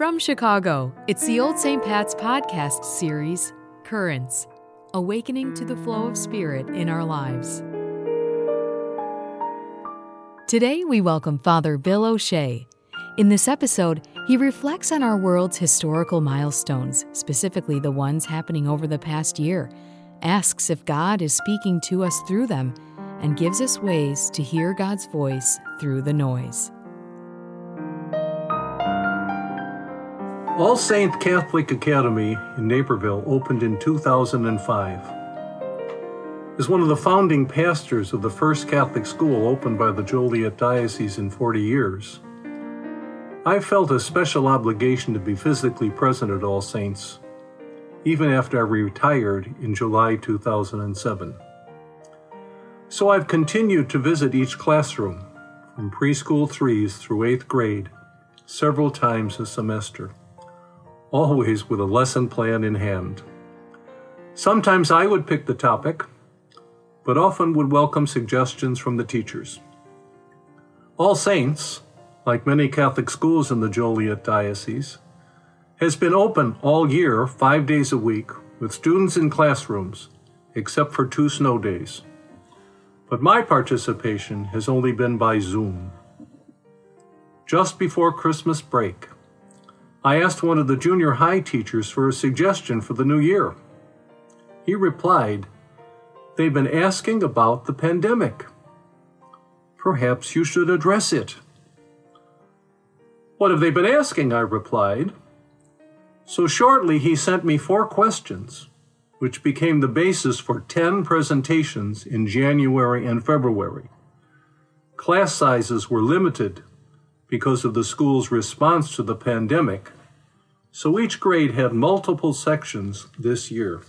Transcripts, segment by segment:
From Chicago, it's the Old St. Pat's podcast series, Currents Awakening to the Flow of Spirit in Our Lives. Today, we welcome Father Bill O'Shea. In this episode, he reflects on our world's historical milestones, specifically the ones happening over the past year, asks if God is speaking to us through them, and gives us ways to hear God's voice through the noise. All Saint Catholic Academy in Naperville opened in 2005. As one of the founding pastors of the first Catholic school opened by the Joliet Diocese in 40 years, I felt a special obligation to be physically present at All Saints, even after I retired in July 2007. So I've continued to visit each classroom, from preschool threes through eighth grade, several times a semester always with a lesson plan in hand. Sometimes I would pick the topic, but often would welcome suggestions from the teachers. All Saints, like many Catholic schools in the Joliet Diocese, has been open all year, five days a week, with students in classrooms, except for two snow days. But my participation has only been by Zoom. Just before Christmas break, I asked one of the junior high teachers for a suggestion for the new year. He replied, They've been asking about the pandemic. Perhaps you should address it. What have they been asking? I replied. So shortly, he sent me four questions, which became the basis for 10 presentations in January and February. Class sizes were limited because of the school's response to the pandemic, so each grade had multiple sections this year.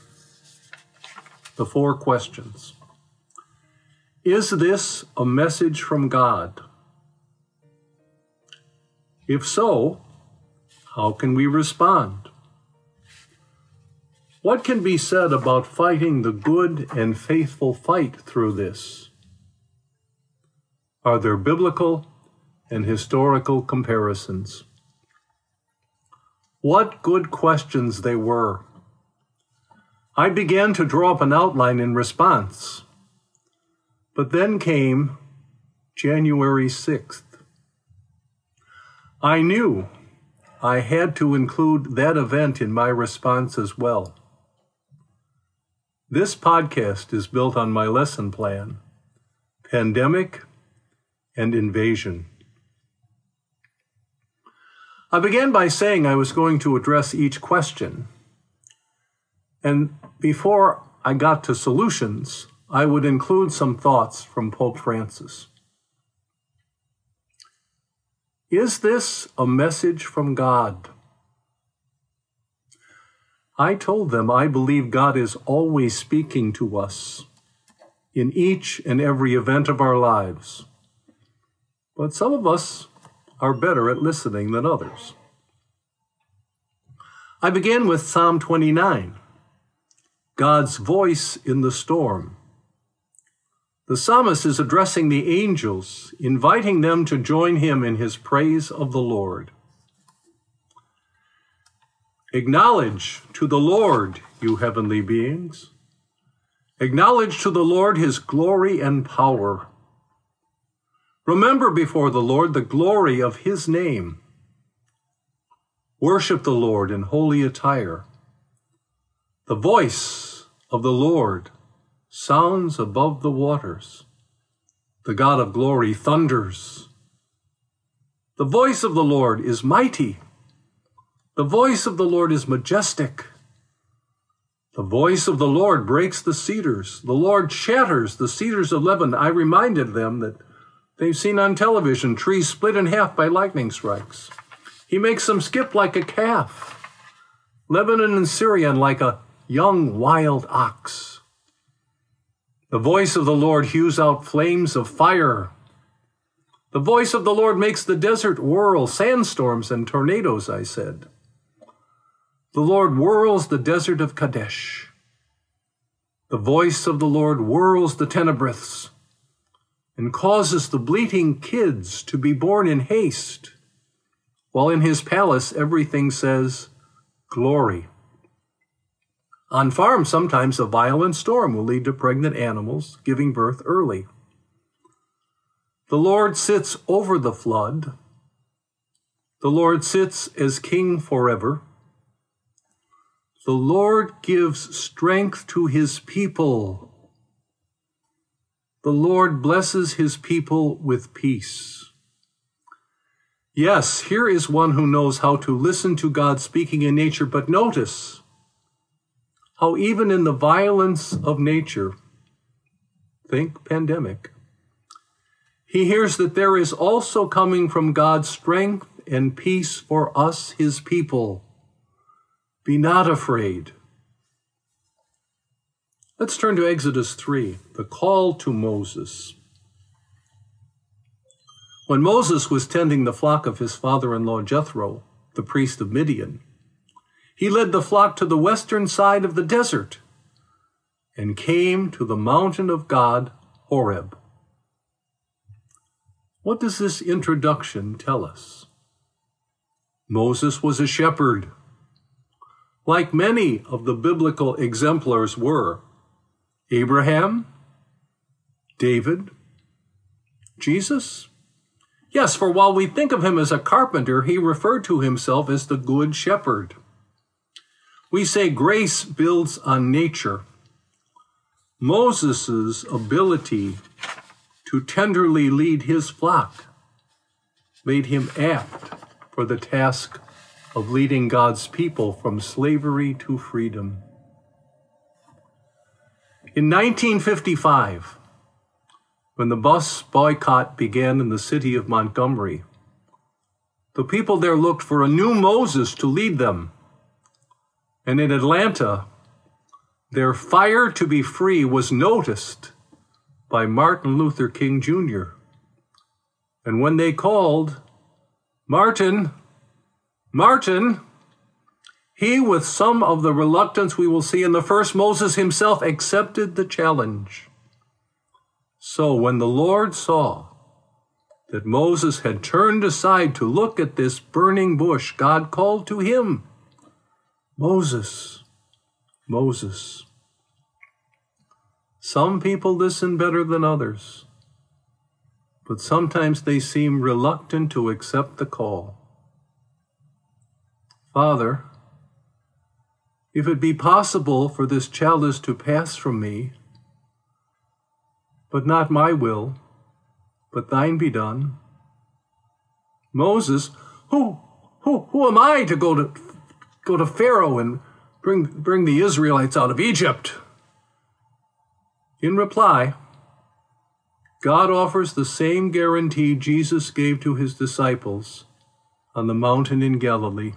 The four questions Is this a message from God? If so, how can we respond? What can be said about fighting the good and faithful fight through this? Are there biblical and historical comparisons. What good questions they were. I began to draw up an outline in response. But then came January 6th. I knew I had to include that event in my response as well. This podcast is built on my lesson plan Pandemic and Invasion. I began by saying I was going to address each question. And before I got to solutions, I would include some thoughts from Pope Francis. Is this a message from God? I told them I believe God is always speaking to us in each and every event of our lives. But some of us are better at listening than others. I begin with Psalm 29, God's voice in the storm. The psalmist is addressing the angels, inviting them to join him in his praise of the Lord. Acknowledge to the Lord, you heavenly beings. Acknowledge to the Lord his glory and power. Remember before the Lord the glory of his name. Worship the Lord in holy attire. The voice of the Lord sounds above the waters. The God of glory thunders. The voice of the Lord is mighty. The voice of the Lord is majestic. The voice of the Lord breaks the cedars. The Lord shatters the cedars of Lebanon. I reminded them that They've seen on television trees split in half by lightning strikes. He makes them skip like a calf. Lebanon and Sirion like a young wild ox. The voice of the Lord hews out flames of fire. The voice of the Lord makes the desert whirl, sandstorms and tornadoes, I said. The Lord whirls the desert of Kadesh. The voice of the Lord whirls the terebinths and causes the bleating kids to be born in haste. while in his palace everything says glory. On farms, sometimes a violent storm will lead to pregnant animals giving birth early. The Lord sits over the flood. The Lord sits as king forever. The Lord gives strength to his people. The Lord blesses his people with peace. Yes, here is one who knows how to listen to God speaking in nature, but notice how even in the violence of nature, think pandemic, he hears that there is also coming from God strength and peace for us, his people. Be not afraid. Let's turn to Exodus 3, the call to Moses. When Moses was tending the flock of his father in law Jethro, the priest of Midian, he led the flock to the western side of the desert and came to the mountain of God, Horeb. What does this introduction tell us? Moses was a shepherd, like many of the biblical exemplars were Abraham, David, Jesus, Yes, for while we think of him as a carpenter, he referred to himself as the Good Shepherd. We say grace builds on nature. Moses' ability to tenderly lead his flock made him apt for the task of leading God's people from slavery to freedom. In 1955, when the bus boycott began in the city of Montgomery, the people there looked for a new Moses to lead them. And in Atlanta, their fire to be free was noticed by Martin Luther King Jr. And when they called, Martin, Martin, he, with some of the reluctance we will see in the first Moses himself, accepted the challenge. So when the Lord saw that Moses had turned aside to look at this burning bush, God called to him, Moses, Moses. Some people listen better than others, but sometimes they seem reluctant to accept the call. Father, if it be possible for this chalice to pass from me, but not my will, but thine be done. Moses, who, who, who am I to go to, go to Pharaoh and bring, bring the Israelites out of Egypt? In reply, God offers the same guarantee Jesus gave to his disciples on the mountain in Galilee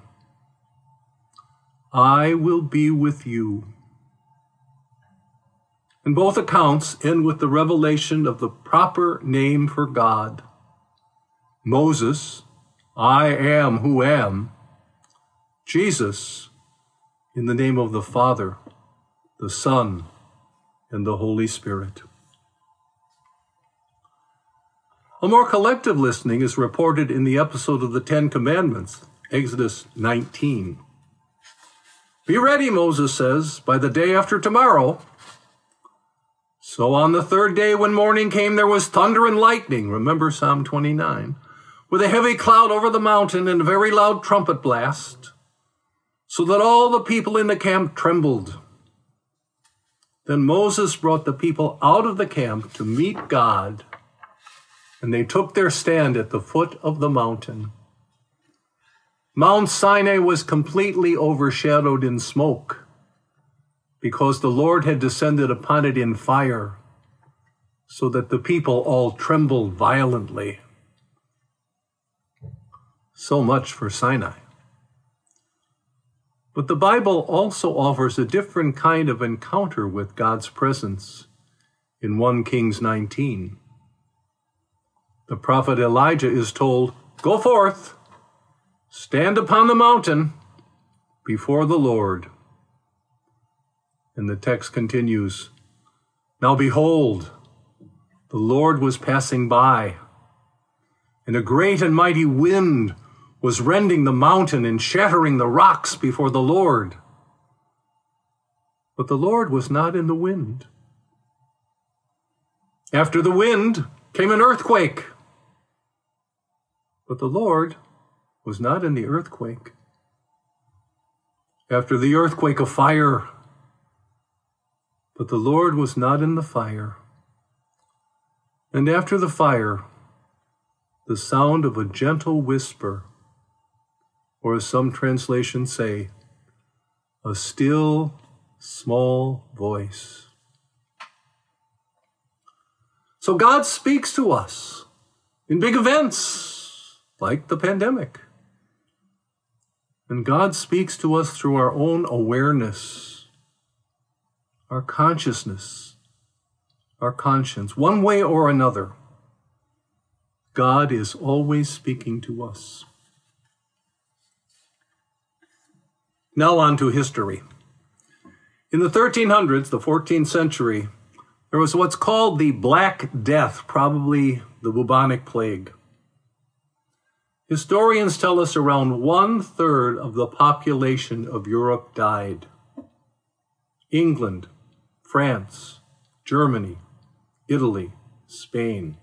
I will be with you and both accounts end with the revelation of the proper name for God Moses, I am who am. Jesus, in the name of the Father, the Son, and the Holy Spirit. A more collective listening is reported in the episode of the Ten Commandments, Exodus 19. Be ready, Moses says, by the day after tomorrow so on the third day, when morning came, there was thunder and lightning. Remember Psalm 29. With a heavy cloud over the mountain and a very loud trumpet blast, so that all the people in the camp trembled. Then Moses brought the people out of the camp to meet God, and they took their stand at the foot of the mountain. Mount Sinai was completely overshadowed in smoke because the Lord had descended upon it in fire, so that the people all trembled violently. So much for Sinai. But the Bible also offers a different kind of encounter with God's presence in 1 Kings 19. The prophet Elijah is told, Go forth, stand upon the mountain before the Lord. And the text continues Now behold, the Lord was passing by, and a great and mighty wind was rending the mountain and shattering the rocks before the Lord. But the Lord was not in the wind. After the wind came an earthquake. But the Lord was not in the earthquake. After the earthquake, a fire. But the Lord was not in the fire. And after the fire, the sound of a gentle whisper, or as some translations say, a still small voice. So God speaks to us in big events like the pandemic. And God speaks to us through our own awareness, our consciousness, our conscience, one way or another. God is always speaking to us. Now on to history. In the 1300s, the 14th century, there was what's called the Black Death, probably the bubonic plague. Historians tell us around one third of the population of Europe died. England, France, Germany, Italy, Spain.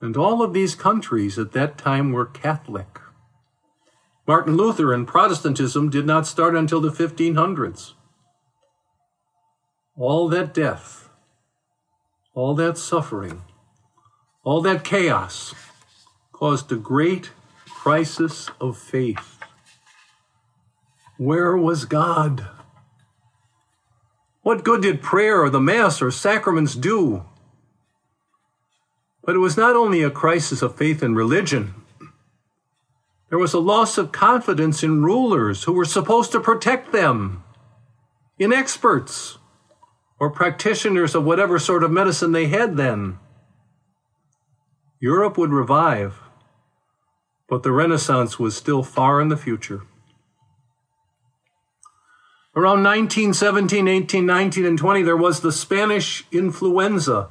And all of these countries at that time were Catholic. Martin Luther and Protestantism did not start until the 1500s. All that death, all that suffering, all that chaos caused a great crisis of faith. Where was God? What good did prayer or the Mass or sacraments do? But it was not only a crisis of faith and religion. There was a loss of confidence in rulers who were supposed to protect them, in experts or practitioners of whatever sort of medicine they had then. Europe would revive, but the Renaissance was still far in the future. Around 1917, 18, 19, and 20, there was the Spanish influenza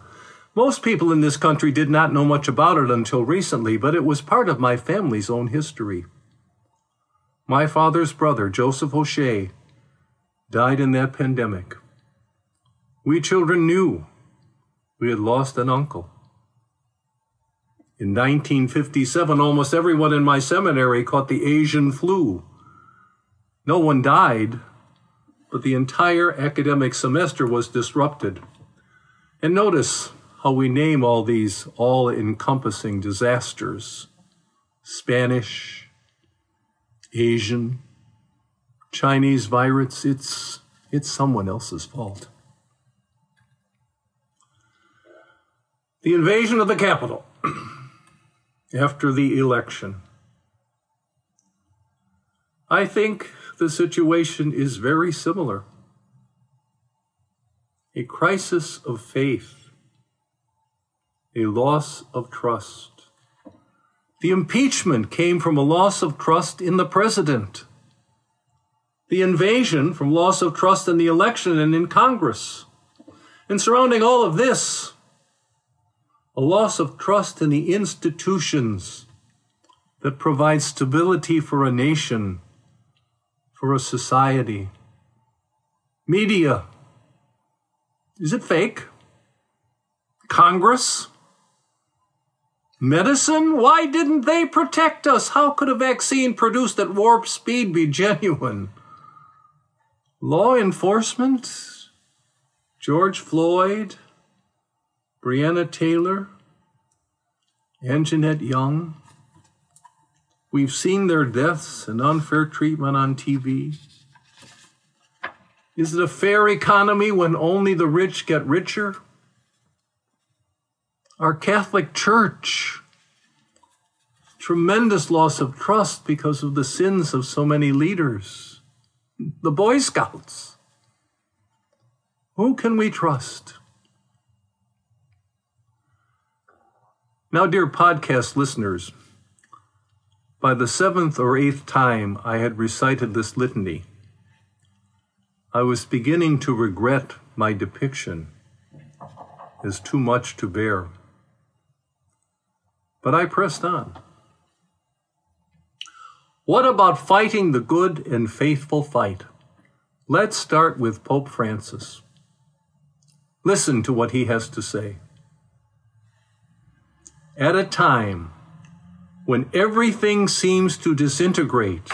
most people in this country did not know much about it until recently, but it was part of my family's own history. My father's brother, Joseph O'Shea, died in that pandemic. We children knew we had lost an uncle. In 1957, almost everyone in my seminary caught the Asian flu. No one died, but the entire academic semester was disrupted. And notice, how we name all these all encompassing disasters Spanish, Asian, Chinese virus, it's, it's someone else's fault. The invasion of the Capitol after the election. I think the situation is very similar. A crisis of faith a loss of trust. The impeachment came from a loss of trust in the president. The invasion from loss of trust in the election and in Congress. And surrounding all of this, a loss of trust in the institutions that provide stability for a nation, for a society. Media. Is it fake? Congress? Medicine? Why didn't they protect us? How could a vaccine produced at warp speed be genuine? Law enforcement? George Floyd? Breonna Taylor? Anjanette Young? We've seen their deaths and unfair treatment on TV. Is it a fair economy when only the rich get richer? Our Catholic Church. Tremendous loss of trust because of the sins of so many leaders. The Boy Scouts. Who can we trust? Now, dear podcast listeners, by the seventh or eighth time I had recited this litany, I was beginning to regret my depiction as too much to bear. But I pressed on. What about fighting the good and faithful fight? Let's start with Pope Francis. Listen to what he has to say. At a time when everything seems to disintegrate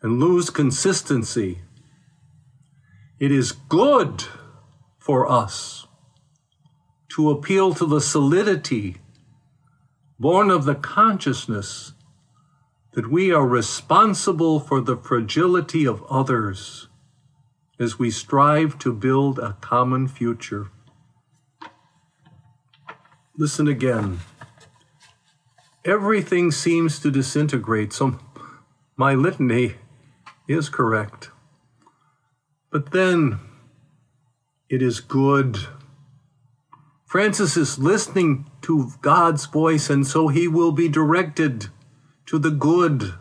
and lose consistency, it is good for us to appeal to the solidity born of the consciousness that we are responsible for the fragility of others as we strive to build a common future. Listen again. Everything seems to disintegrate, so my litany is correct. But then it is good. Francis is listening to God's voice, and so he will be directed to the good.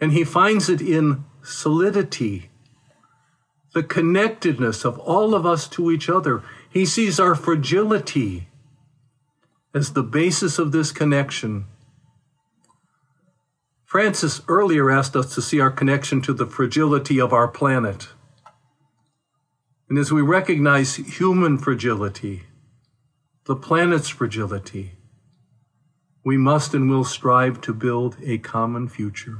And he finds it in solidity, the connectedness of all of us to each other. He sees our fragility as the basis of this connection. Francis earlier asked us to see our connection to the fragility of our planet. And as we recognize human fragility, the planet's fragility, we must and will strive to build a common future.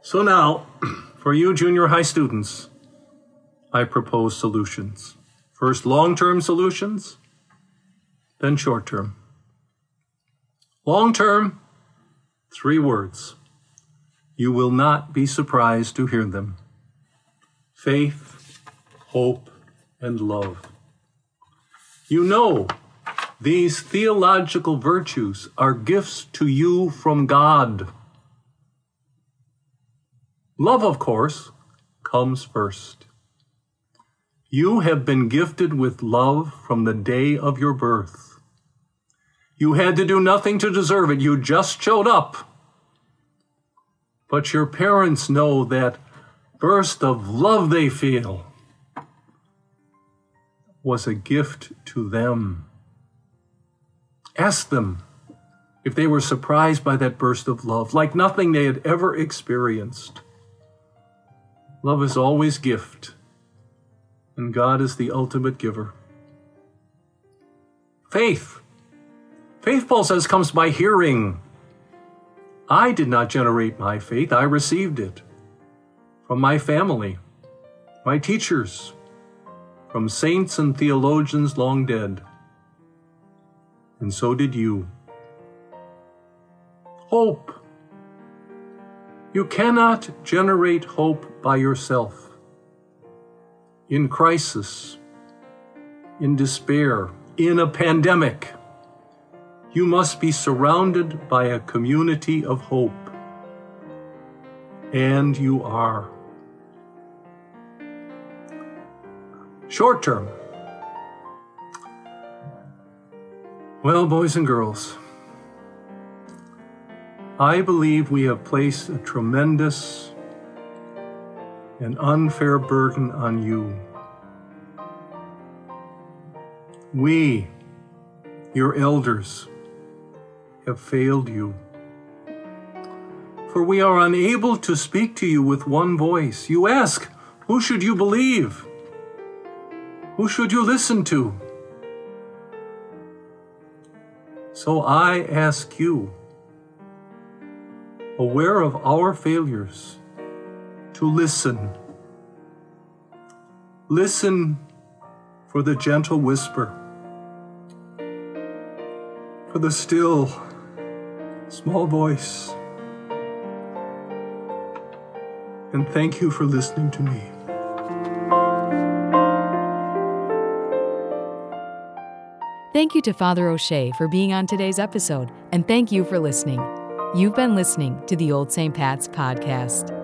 So now, for you junior high students, I propose solutions. First, long term solutions, then short term. Long term, three words. You will not be surprised to hear them faith, hope, and love. You know these theological virtues are gifts to you from God. Love, of course, comes first. You have been gifted with love from the day of your birth. You had to do nothing to deserve it, you just showed up. But your parents know that burst of love they feel was a gift to them. Ask them if they were surprised by that burst of love, like nothing they had ever experienced. Love is always gift, and God is the ultimate giver. Faith. Faith, Paul says, comes by hearing. I did not generate my faith, I received it from my family, my teachers, from saints and theologians long dead and so did you. Hope. You cannot generate hope by yourself. In crisis, in despair, in a pandemic, you must be surrounded by a community of hope. And you are. Short term. Well, boys and girls, I believe we have placed a tremendous and unfair burden on you. We, your elders, have failed you. For we are unable to speak to you with one voice. You ask, Who should you believe? Who should you listen to? So I ask you, aware of our failures, to listen. Listen for the gentle whisper, for the still, small voice. And thank you for listening to me. Thank you to Father O'Shea for being on today's episode, and thank you for listening. You've been listening to the Old St. Pat's Podcast.